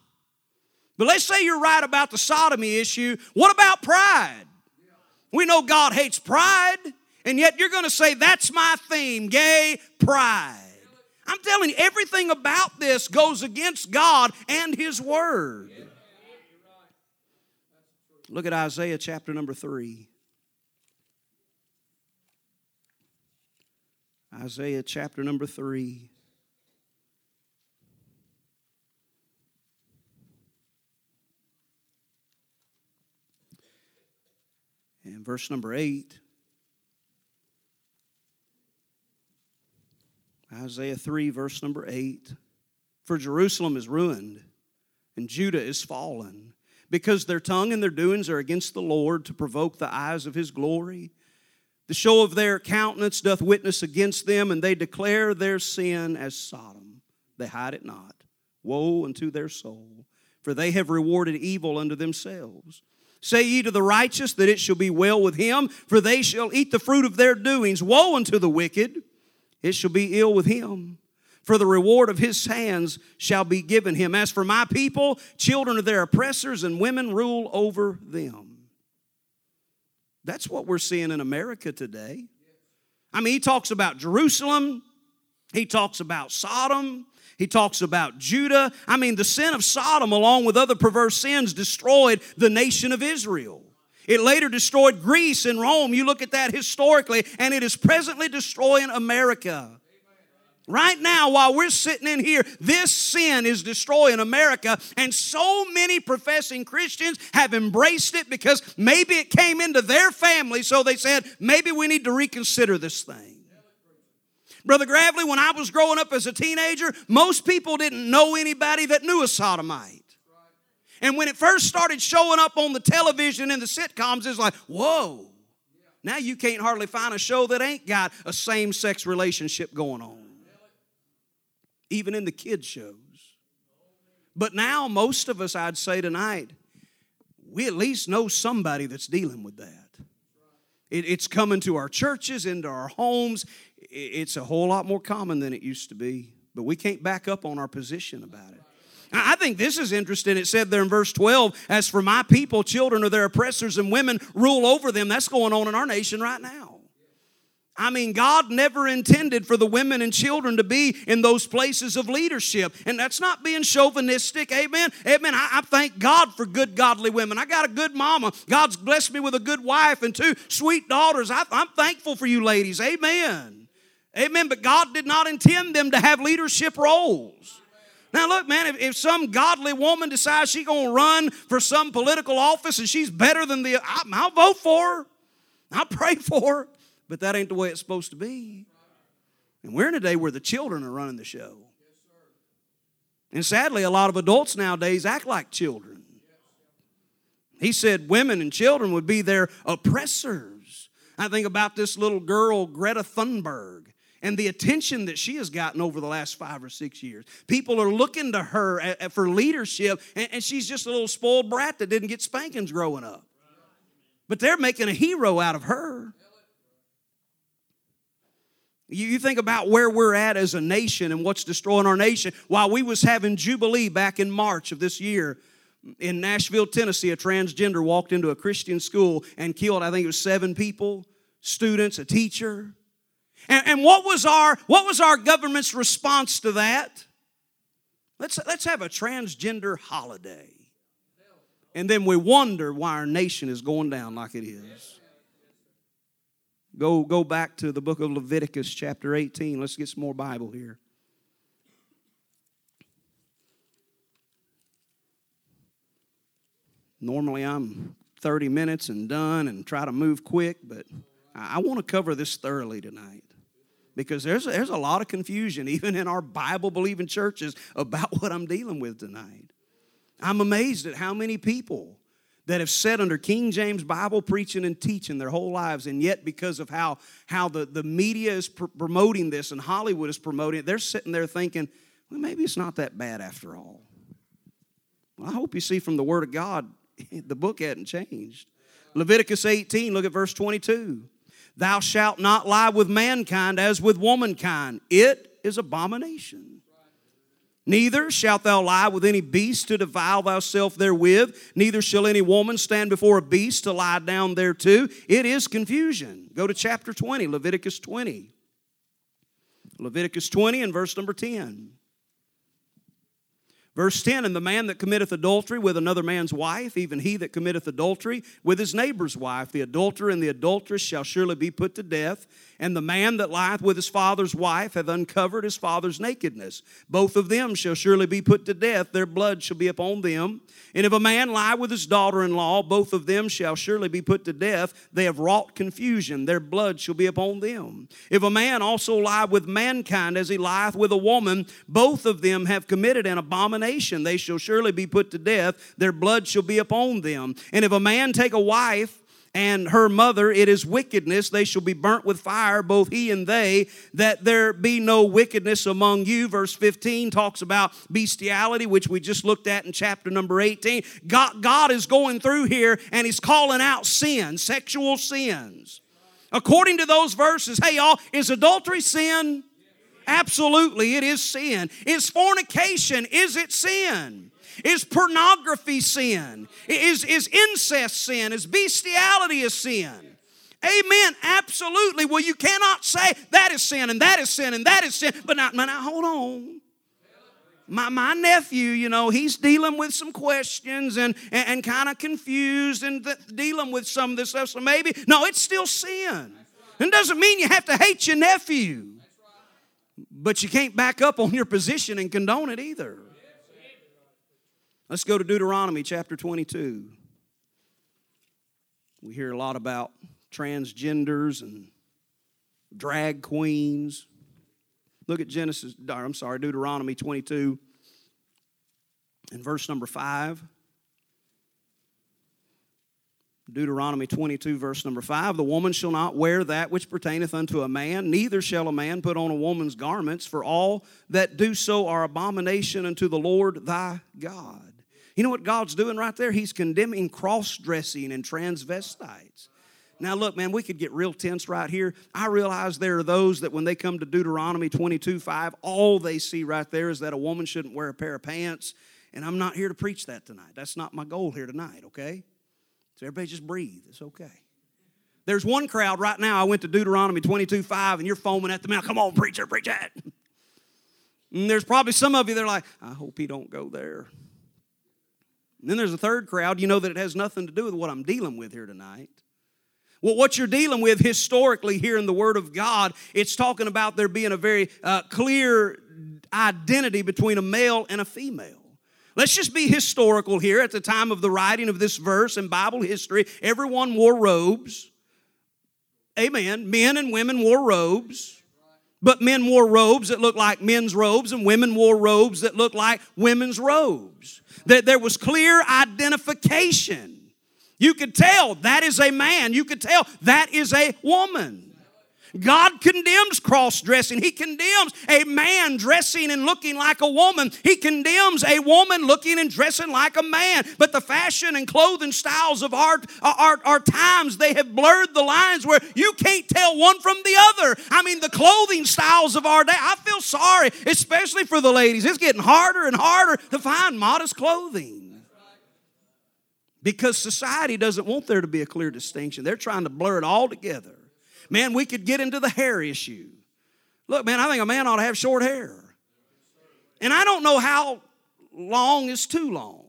[SPEAKER 1] But let's say you're right about the sodomy issue. What about pride? We know God hates pride. And yet you're going to say, that's my theme gay pride. I'm telling you, everything about this goes against God and His Word. Look at Isaiah chapter number 3. Isaiah chapter number 3. And verse number 8. Isaiah 3, verse number 8. For Jerusalem is ruined, and Judah is fallen, because their tongue and their doings are against the Lord to provoke the eyes of his glory. The show of their countenance doth witness against them, and they declare their sin as Sodom. They hide it not. Woe unto their soul, for they have rewarded evil unto themselves. Say ye to the righteous that it shall be well with him, for they shall eat the fruit of their doings. Woe unto the wicked! it shall be ill with him. For the reward of his hands shall be given him. As for my people, children of their oppressors and women rule over them. That's what we're seeing in America today. I mean, he talks about Jerusalem, he talks about Sodom, he talks about Judah. I mean, the sin of Sodom, along with other perverse sins, destroyed the nation of Israel. It later destroyed Greece and Rome. You look at that historically, and it is presently destroying America. Right now, while we're sitting in here, this sin is destroying America, and so many professing Christians have embraced it because maybe it came into their family, so they said, maybe we need to reconsider this thing. Brother Gravely, when I was growing up as a teenager, most people didn't know anybody that knew a sodomite. And when it first started showing up on the television and the sitcoms, it's like, whoa. Now you can't hardly find a show that ain't got a same sex relationship going on, even in the kids' shows. But now, most of us, I'd say tonight, we at least know somebody that's dealing with that. It, it's coming to our churches, into our homes. It, it's a whole lot more common than it used to be, but we can't back up on our position about it. I think this is interesting. It said there in verse 12, as for my people, children are their oppressors and women rule over them. That's going on in our nation right now. I mean, God never intended for the women and children to be in those places of leadership. And that's not being chauvinistic. Amen. Amen. I, I, thank God for good, godly women. I got a good mama. God's blessed me with a good wife and two sweet daughters. I, I'm thankful for you ladies. Amen. Amen. But God did not intend them to have leadership roles. Now, look, man, if, if some godly woman decides she's going to run for some political office and she's better than the, I, I'll vote for her. I'll pray for her. But that ain't the way it's supposed to be. And we're in a day where the children are running the show. And sadly, a lot of adults nowadays act like children. He said women and children would be their oppressors. I think about this little girl, Greta Thunberg and the attention that she has gotten over the last five or six years. People are looking to her for leadership, and she's just a little spoiled brat that didn't get spankings growing up. But they're making a hero out of her. You think about where we're at as a nation and what's destroying our nation. While we was having Jubilee back in March of this year, in Nashville, Tennessee, a transgender walked into a Christian school and killed, I think it was seven people, students, a teacher. And, and what, was our, what was our government's response to that? Let's, let's have a transgender holiday. And then we wonder why our nation is going down like it is. Go, go back to the book of Leviticus, chapter 18. Let's get some more Bible here. Normally, I'm 30 minutes and done and try to move quick, but I want to cover this thoroughly tonight because there's, there's a lot of confusion, (laughs) even in our Bible believing churches, about what I'm dealing with tonight. I'm amazed at how many people that have sat under King James Bible preaching and teaching their whole lives, and yet because of how, how the, the media is pr- promoting this and Hollywood is promoting it, they're sitting there thinking, well, maybe it's not that bad after all. Well, I hope you see from the Word of God, (laughs) the book hadn't changed. Leviticus 18, look at verse 22. Thou shalt not lie with mankind as with womankind. It is abomination. Neither shalt thou lie with any beast to defile thyself therewith, neither shall any woman stand before a beast to lie down thereto. It is confusion. Go to chapter 20, Leviticus 20. Leviticus 20 and verse number 10. Verse 10 And the man that committeth adultery with another man's wife, even he that committeth adultery with his neighbor's wife, the adulterer and the adulteress shall surely be put to death. And the man that lieth with his father's wife hath uncovered his father's nakedness. Both of them shall surely be put to death, their blood shall be upon them. And if a man lie with his daughter in law, both of them shall surely be put to death. They have wrought confusion, their blood shall be upon them. If a man also lie with mankind as he lieth with a woman, both of them have committed an abomination. They shall surely be put to death, their blood shall be upon them. And if a man take a wife, and her mother, it is wickedness. They shall be burnt with fire, both he and they, that there be no wickedness among you. Verse 15 talks about bestiality, which we just looked at in chapter number 18. God, God is going through here and he's calling out sin, sexual sins. According to those verses, hey, y'all, is adultery sin? Absolutely, it is sin. Is fornication, is it sin? Is pornography sin? Is, is incest sin? Is bestiality a sin? Amen. Absolutely. Well, you cannot say that is sin and that is sin and that is sin. But now, now hold on. My, my nephew, you know, he's dealing with some questions and, and, and kind of confused and th- dealing with some of this stuff. So maybe, no, it's still sin. It doesn't mean you have to hate your nephew, but you can't back up on your position and condone it either. Let's go to Deuteronomy chapter 22. We hear a lot about transgenders and drag queens. Look at Genesis, I'm sorry, Deuteronomy 22 and verse number 5. Deuteronomy 22, verse number 5 The woman shall not wear that which pertaineth unto a man, neither shall a man put on a woman's garments, for all that do so are abomination unto the Lord thy God. You know what God's doing right there? He's condemning cross dressing and transvestites. Now, look, man, we could get real tense right here. I realize there are those that when they come to Deuteronomy 22 5, all they see right there is that a woman shouldn't wear a pair of pants. And I'm not here to preach that tonight. That's not my goal here tonight, okay? So everybody just breathe. It's okay. There's one crowd right now. I went to Deuteronomy 22 5, and you're foaming at the mouth. Come on, preacher, preach it. (laughs) And there's probably some of you that are like, I hope he don't go there. And then there's a third crowd, you know that it has nothing to do with what I'm dealing with here tonight. Well, what you're dealing with historically here in the Word of God, it's talking about there being a very uh, clear identity between a male and a female. Let's just be historical here. At the time of the writing of this verse in Bible history, everyone wore robes. Amen. Men and women wore robes. But men wore robes that looked like men's robes, and women wore robes that looked like women's robes. That there was clear identification. You could tell that is a man. You could tell that is a woman. God condemns cross dressing. He condemns a man dressing and looking like a woman. He condemns a woman looking and dressing like a man. But the fashion and clothing styles of our, our, our times, they have blurred the lines where you can't tell one from the other. I mean, the clothing styles of our day, I feel sorry, especially for the ladies. It's getting harder and harder to find modest clothing. Because society doesn't want there to be a clear distinction. They're trying to blur it all together. Man, we could get into the hair issue. Look, man, I think a man ought to have short hair. And I don't know how long is too long.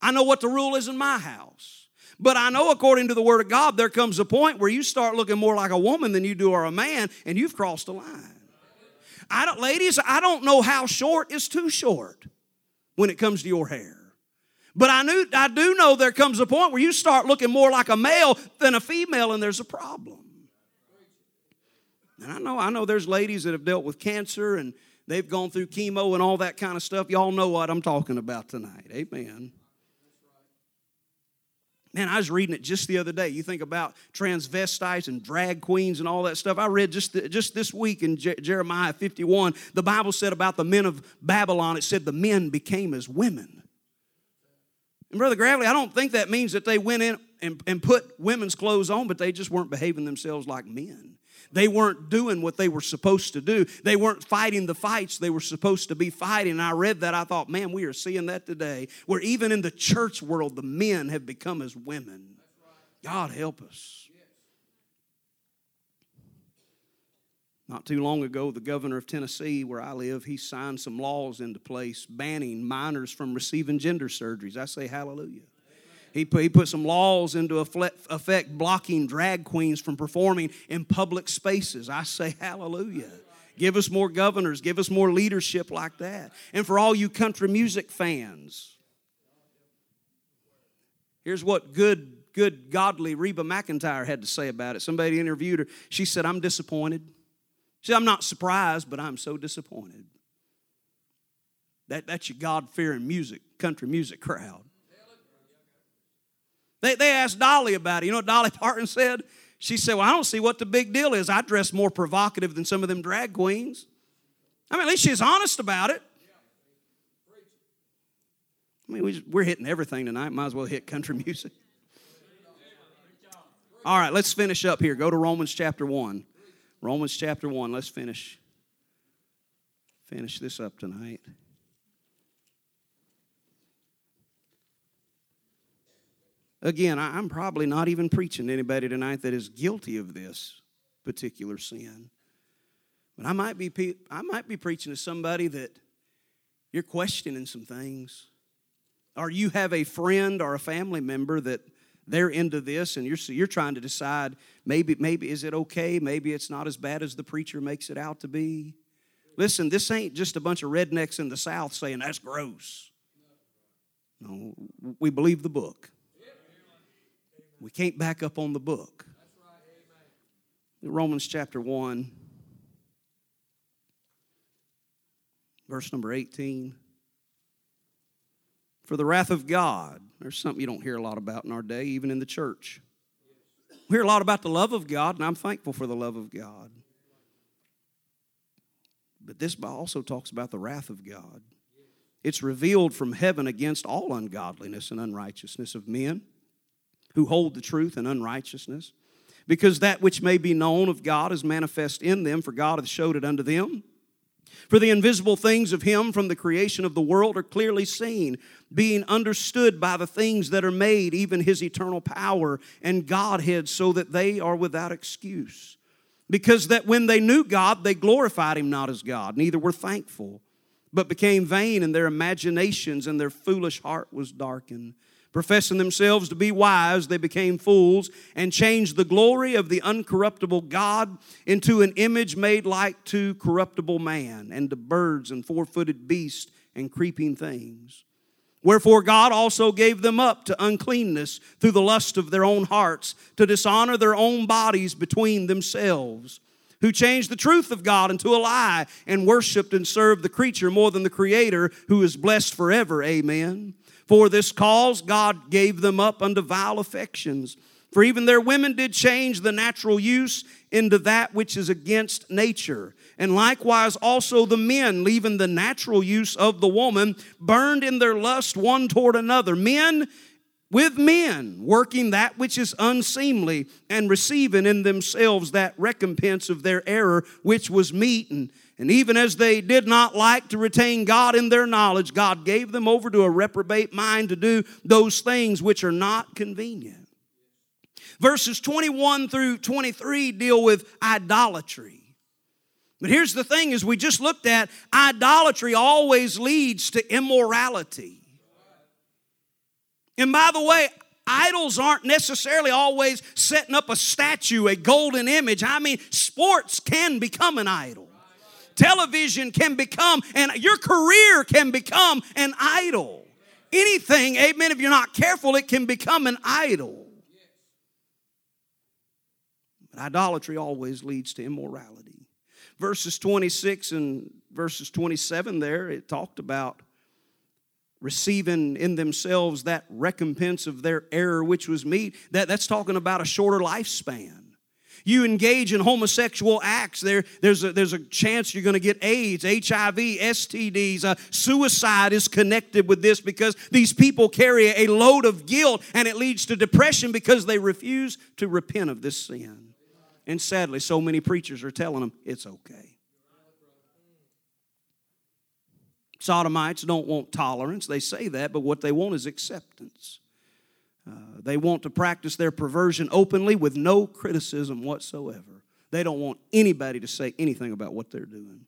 [SPEAKER 1] I know what the rule is in my house. But I know according to the Word of God, there comes a point where you start looking more like a woman than you do are a man, and you've crossed the line. I don't, ladies, I don't know how short is too short when it comes to your hair. But I, knew, I do know there comes a point where you start looking more like a male than a female, and there's a problem. And I know, I know there's ladies that have dealt with cancer and they've gone through chemo and all that kind of stuff. Y'all know what I'm talking about tonight. Amen. Man, I was reading it just the other day. You think about transvestites and drag queens and all that stuff. I read just, the, just this week in Je- Jeremiah 51, the Bible said about the men of Babylon, it said the men became as women. And Brother Gravely, I don't think that means that they went in and, and put women's clothes on, but they just weren't behaving themselves like men. They weren't doing what they were supposed to do. They weren't fighting the fights they were supposed to be fighting. And I read that, I thought, man, we are seeing that today, where even in the church world, the men have become as women. God help us. Not too long ago, the governor of Tennessee, where I live, he signed some laws into place banning minors from receiving gender surgeries. I say hallelujah. He put, he put some laws into effect blocking drag queens from performing in public spaces. I say hallelujah. Give us more governors, give us more leadership like that. And for all you country music fans, here's what good, good, godly Reba McEntire had to say about it. Somebody interviewed her. She said, I'm disappointed. See, I'm not surprised, but I'm so disappointed. That, that's your God fearing music, country music crowd. They, they asked Dolly about it. You know what Dolly (laughs) Parton said? She said, Well, I don't see what the big deal is. I dress more provocative than some of them drag queens. I mean, at least she's honest about it. I mean, we, we're hitting everything tonight. Might as well hit country (laughs) music. All right, let's finish up here. Go to Romans chapter 1. Romans chapter 1, let's finish finish this up tonight. Again, I'm probably not even preaching to anybody tonight that is guilty of this particular sin. But I might be I might be preaching to somebody that you're questioning some things. Or you have a friend or a family member that they're into this and you're, you're trying to decide maybe maybe is it okay maybe it's not as bad as the preacher makes it out to be listen this ain't just a bunch of rednecks in the south saying that's gross no we believe the book we can't back up on the book romans chapter 1 verse number 18 for the wrath of god there's something you don't hear a lot about in our day, even in the church. We hear a lot about the love of God, and I'm thankful for the love of God. But this also talks about the wrath of God. It's revealed from heaven against all ungodliness and unrighteousness of men who hold the truth in unrighteousness, because that which may be known of God is manifest in them, for God hath showed it unto them. For the invisible things of him from the creation of the world are clearly seen, being understood by the things that are made, even his eternal power and Godhead, so that they are without excuse. Because that when they knew God, they glorified him not as God, neither were thankful, but became vain in their imaginations, and their foolish heart was darkened. Professing themselves to be wise, they became fools and changed the glory of the uncorruptible God into an image made like to corruptible man and to birds and four footed beasts and creeping things. Wherefore, God also gave them up to uncleanness through the lust of their own hearts, to dishonor their own bodies between themselves, who changed the truth of God into a lie and worshiped and served the creature more than the Creator, who is blessed forever. Amen. For this cause God gave them up unto vile affections. For even their women did change the natural use into that which is against nature. And likewise also the men, leaving the natural use of the woman, burned in their lust one toward another. Men with men, working that which is unseemly, and receiving in themselves that recompense of their error which was meet, and and even as they did not like to retain God in their knowledge, God gave them over to a reprobate mind to do those things which are not convenient. Verses 21 through 23 deal with idolatry. But here's the thing as we just looked at, idolatry always leads to immorality. And by the way, idols aren't necessarily always setting up a statue, a golden image. I mean, sports can become an idol television can become, and your career can become an idol. Anything, amen, if you're not careful, it can become an idol. But idolatry always leads to immorality. Verses 26 and verses 27 there, it talked about receiving in themselves that recompense of their error which was meet that, that's talking about a shorter lifespan you engage in homosexual acts, there, there's, a, there's a chance you're going to get AIDS, HIV, STDs. Uh, suicide is connected with this because these people carry a load of guilt and it leads to depression because they refuse to repent of this sin. And sadly, so many preachers are telling them it's okay. Sodomites don't want tolerance. They say that, but what they want is acceptance. Uh, they want to practice their perversion openly with no criticism whatsoever. They don't want anybody to say anything about what they're doing.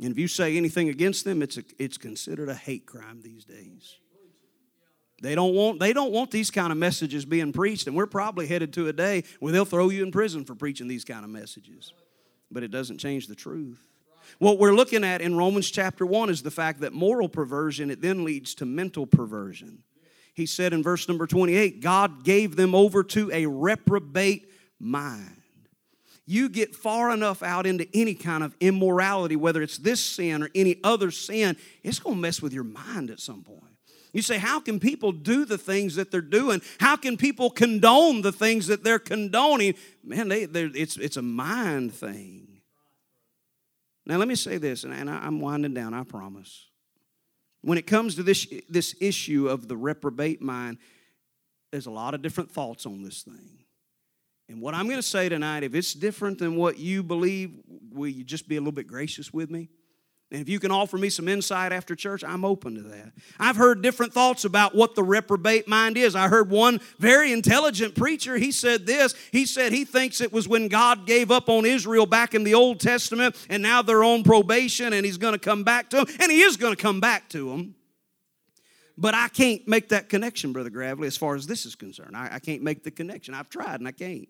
[SPEAKER 1] And if you say anything against them, it's, a, it's considered a hate crime these days. They don't, want, they don't want these kind of messages being preached, and we're probably headed to a day where they'll throw you in prison for preaching these kind of messages. But it doesn't change the truth. What we're looking at in Romans chapter 1 is the fact that moral perversion, it then leads to mental perversion. He said in verse number 28 God gave them over to a reprobate mind. You get far enough out into any kind of immorality, whether it's this sin or any other sin, it's going to mess with your mind at some point. You say, How can people do the things that they're doing? How can people condone the things that they're condoning? Man, they, it's, it's a mind thing. Now, let me say this, and, I, am winding down, I promise. When it comes to this, this issue of the reprobate mind, there's a lot of different thoughts on this thing. And what I'm going to say tonight, if it's different than what you believe, will you just be a little bit gracious with me? And if you can offer me some insight after church, I'm open to that. I've heard different thoughts about what the reprobate mind is. I heard one very intelligent preacher, he said this. He said he thinks it was when God gave up on Israel back in the Old Testament and now they're on probation and he's going to come back to them. And he is going to come back to them. But I can't make that connection, Brother Gravely, as far as this is concerned. I, I can't make the connection. I've tried and I can't.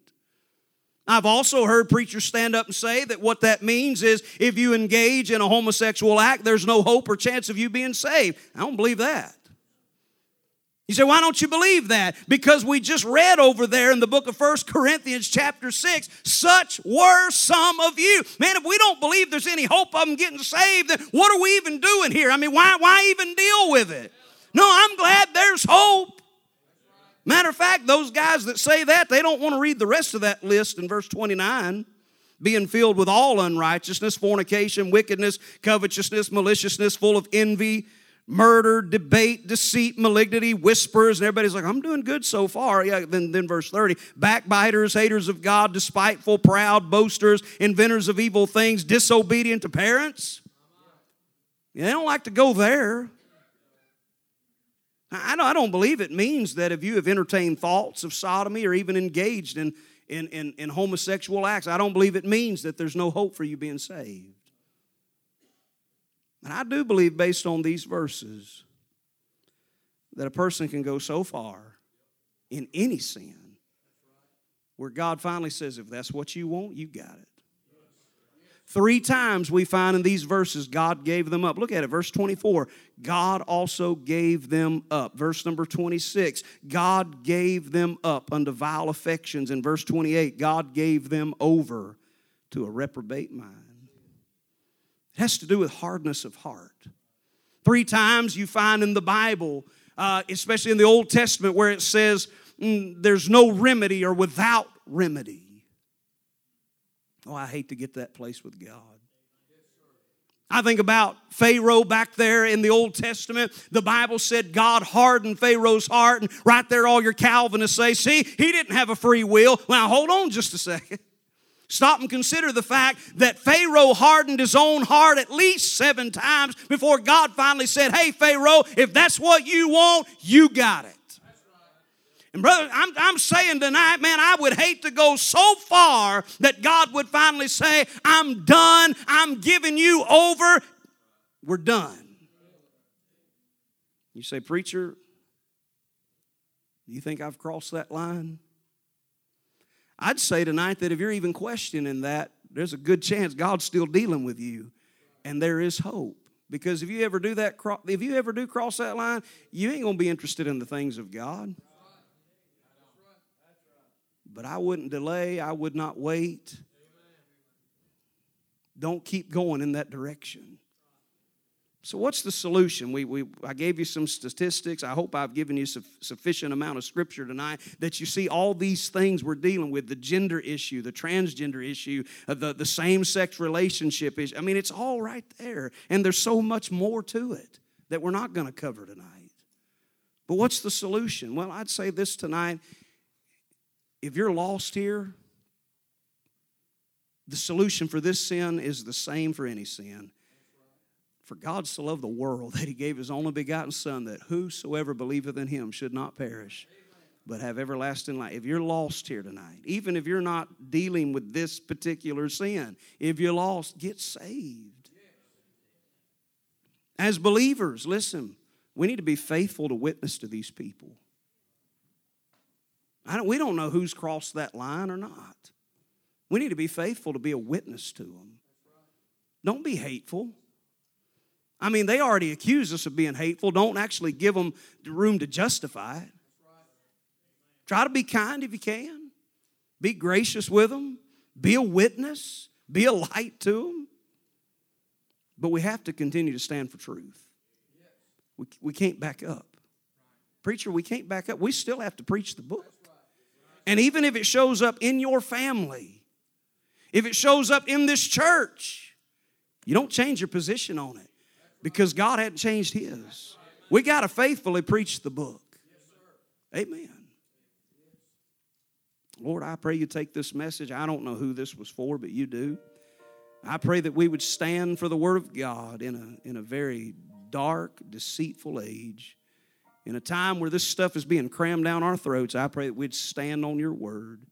[SPEAKER 1] I've also heard preachers stand up and say that what that means is if you engage in a homosexual act, there's no hope or chance of you being saved. I don't believe that. You say, why don't you believe that? Because we just read over there in the book of First Corinthians, chapter 6, such were some of you. Man, if we don't believe there's any hope of them getting saved, then what are we even doing here? I mean, why, why even deal with it? No, I'm glad there's hope. Matter of fact, those guys that say that, they don't want to read the rest of that list in verse 29 being filled with all unrighteousness, fornication, wickedness, covetousness, maliciousness, full of envy, murder, debate, deceit, malignity, whispers, and everybody's like, I'm doing good so far. Yeah, then, then verse 30 backbiters, haters of God, despiteful, proud, boasters, inventors of evil things, disobedient to parents. Yeah, they don't like to go there. I don't, I don't believe it means that if you have entertained thoughts of sodomy or even engaged in, in, in, in homosexual acts, I don't believe it means that there's no hope for you being saved. And I do believe, based on these verses, that a person can go so far in any sin where God finally says, if that's what you want, you got it. Three times we find in these verses God gave them up. Look at it, verse 24. God also gave them up. Verse number 26, God gave them up unto vile affections. In verse 28, God gave them over to a reprobate mind. It has to do with hardness of heart. Three times you find in the Bible, uh, especially in the Old Testament, where it says, mm, there's no remedy or without remedy. Oh, I hate to get to that place with God. I think about Pharaoh back there in the Old Testament. The Bible said God hardened Pharaoh's heart, and right there, all your Calvinists say, see, he didn't have a free will. Now, hold on just a second. Stop and consider the fact that Pharaoh hardened his own heart at least seven times before God finally said, Hey, Pharaoh, if that's what you want, you got it. And, brother, I'm, I'm saying tonight, man, I would hate to go so far that God would finally say, I'm done. I'm giving you over. We're done. You say, Preacher, do you think I've crossed that line? I'd say tonight that if you're even questioning that, there's a good chance God's still dealing with you, and there is hope. Because if you ever do that, if you ever do cross that line, you ain't gonna be interested in the things of God. But I wouldn't delay, I would not wait. Don't keep going in that direction. So, what's the solution? We, we, I gave you some statistics. I hope I've given you su- sufficient amount of scripture tonight that you see all these things we're dealing with the gender issue, the transgender issue, uh, the, the same sex relationship issue. I mean, it's all right there. And there's so much more to it that we're not going to cover tonight. But what's the solution? Well, I'd say this tonight if you're lost here, the solution for this sin is the same for any sin. For God so loved the world (laughs) that he gave his only begotten Son, that whosoever believeth in him should not perish, but have everlasting life. If you're lost here tonight, even if you're not dealing with this particular sin, if you're lost, get saved. As believers, listen, we need to be faithful to witness to these people. Don't, we don't know who's crossed that line or not. We need to be faithful to be a witness to them. Don't be hateful. I mean, they already accuse us of being hateful. Don't actually give them room to justify it. Try to be kind if you can. Be gracious with them. Be a witness. Be a light to them. But we have to continue to stand for truth. We, we can't back up. Preacher, we can't back up. We still have to preach the book. And even if it shows up in your family, if it shows up in this church, you don't change your position on it because God hadn't changed His. We got to faithfully preach the book. Amen. Lord, I pray you take this message. I don't know who this was for, but you do. I pray that we would stand for the Word of God in a, in a very dark, deceitful age. In a time where this stuff is being crammed down our throats, I pray that we'd stand on your word.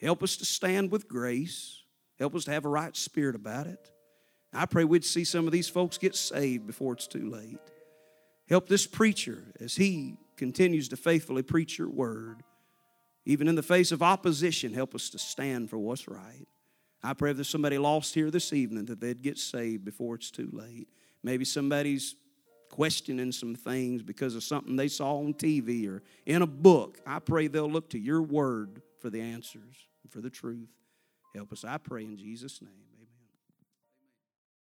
[SPEAKER 1] Help us to stand with grace. Help us to have a right spirit about it. I pray we'd see some of these folks get saved before it's too late. Help this preacher as he continues to faithfully preach your word. Even in the face of opposition, help us to stand for what's right. I pray if there's somebody lost here this evening that they'd get saved before it's too late. Maybe somebody's questioning some things because of something they saw on TV or in a book, I pray they'll look to your word for the answers and for the truth. Help us, I pray, in Jesus' name.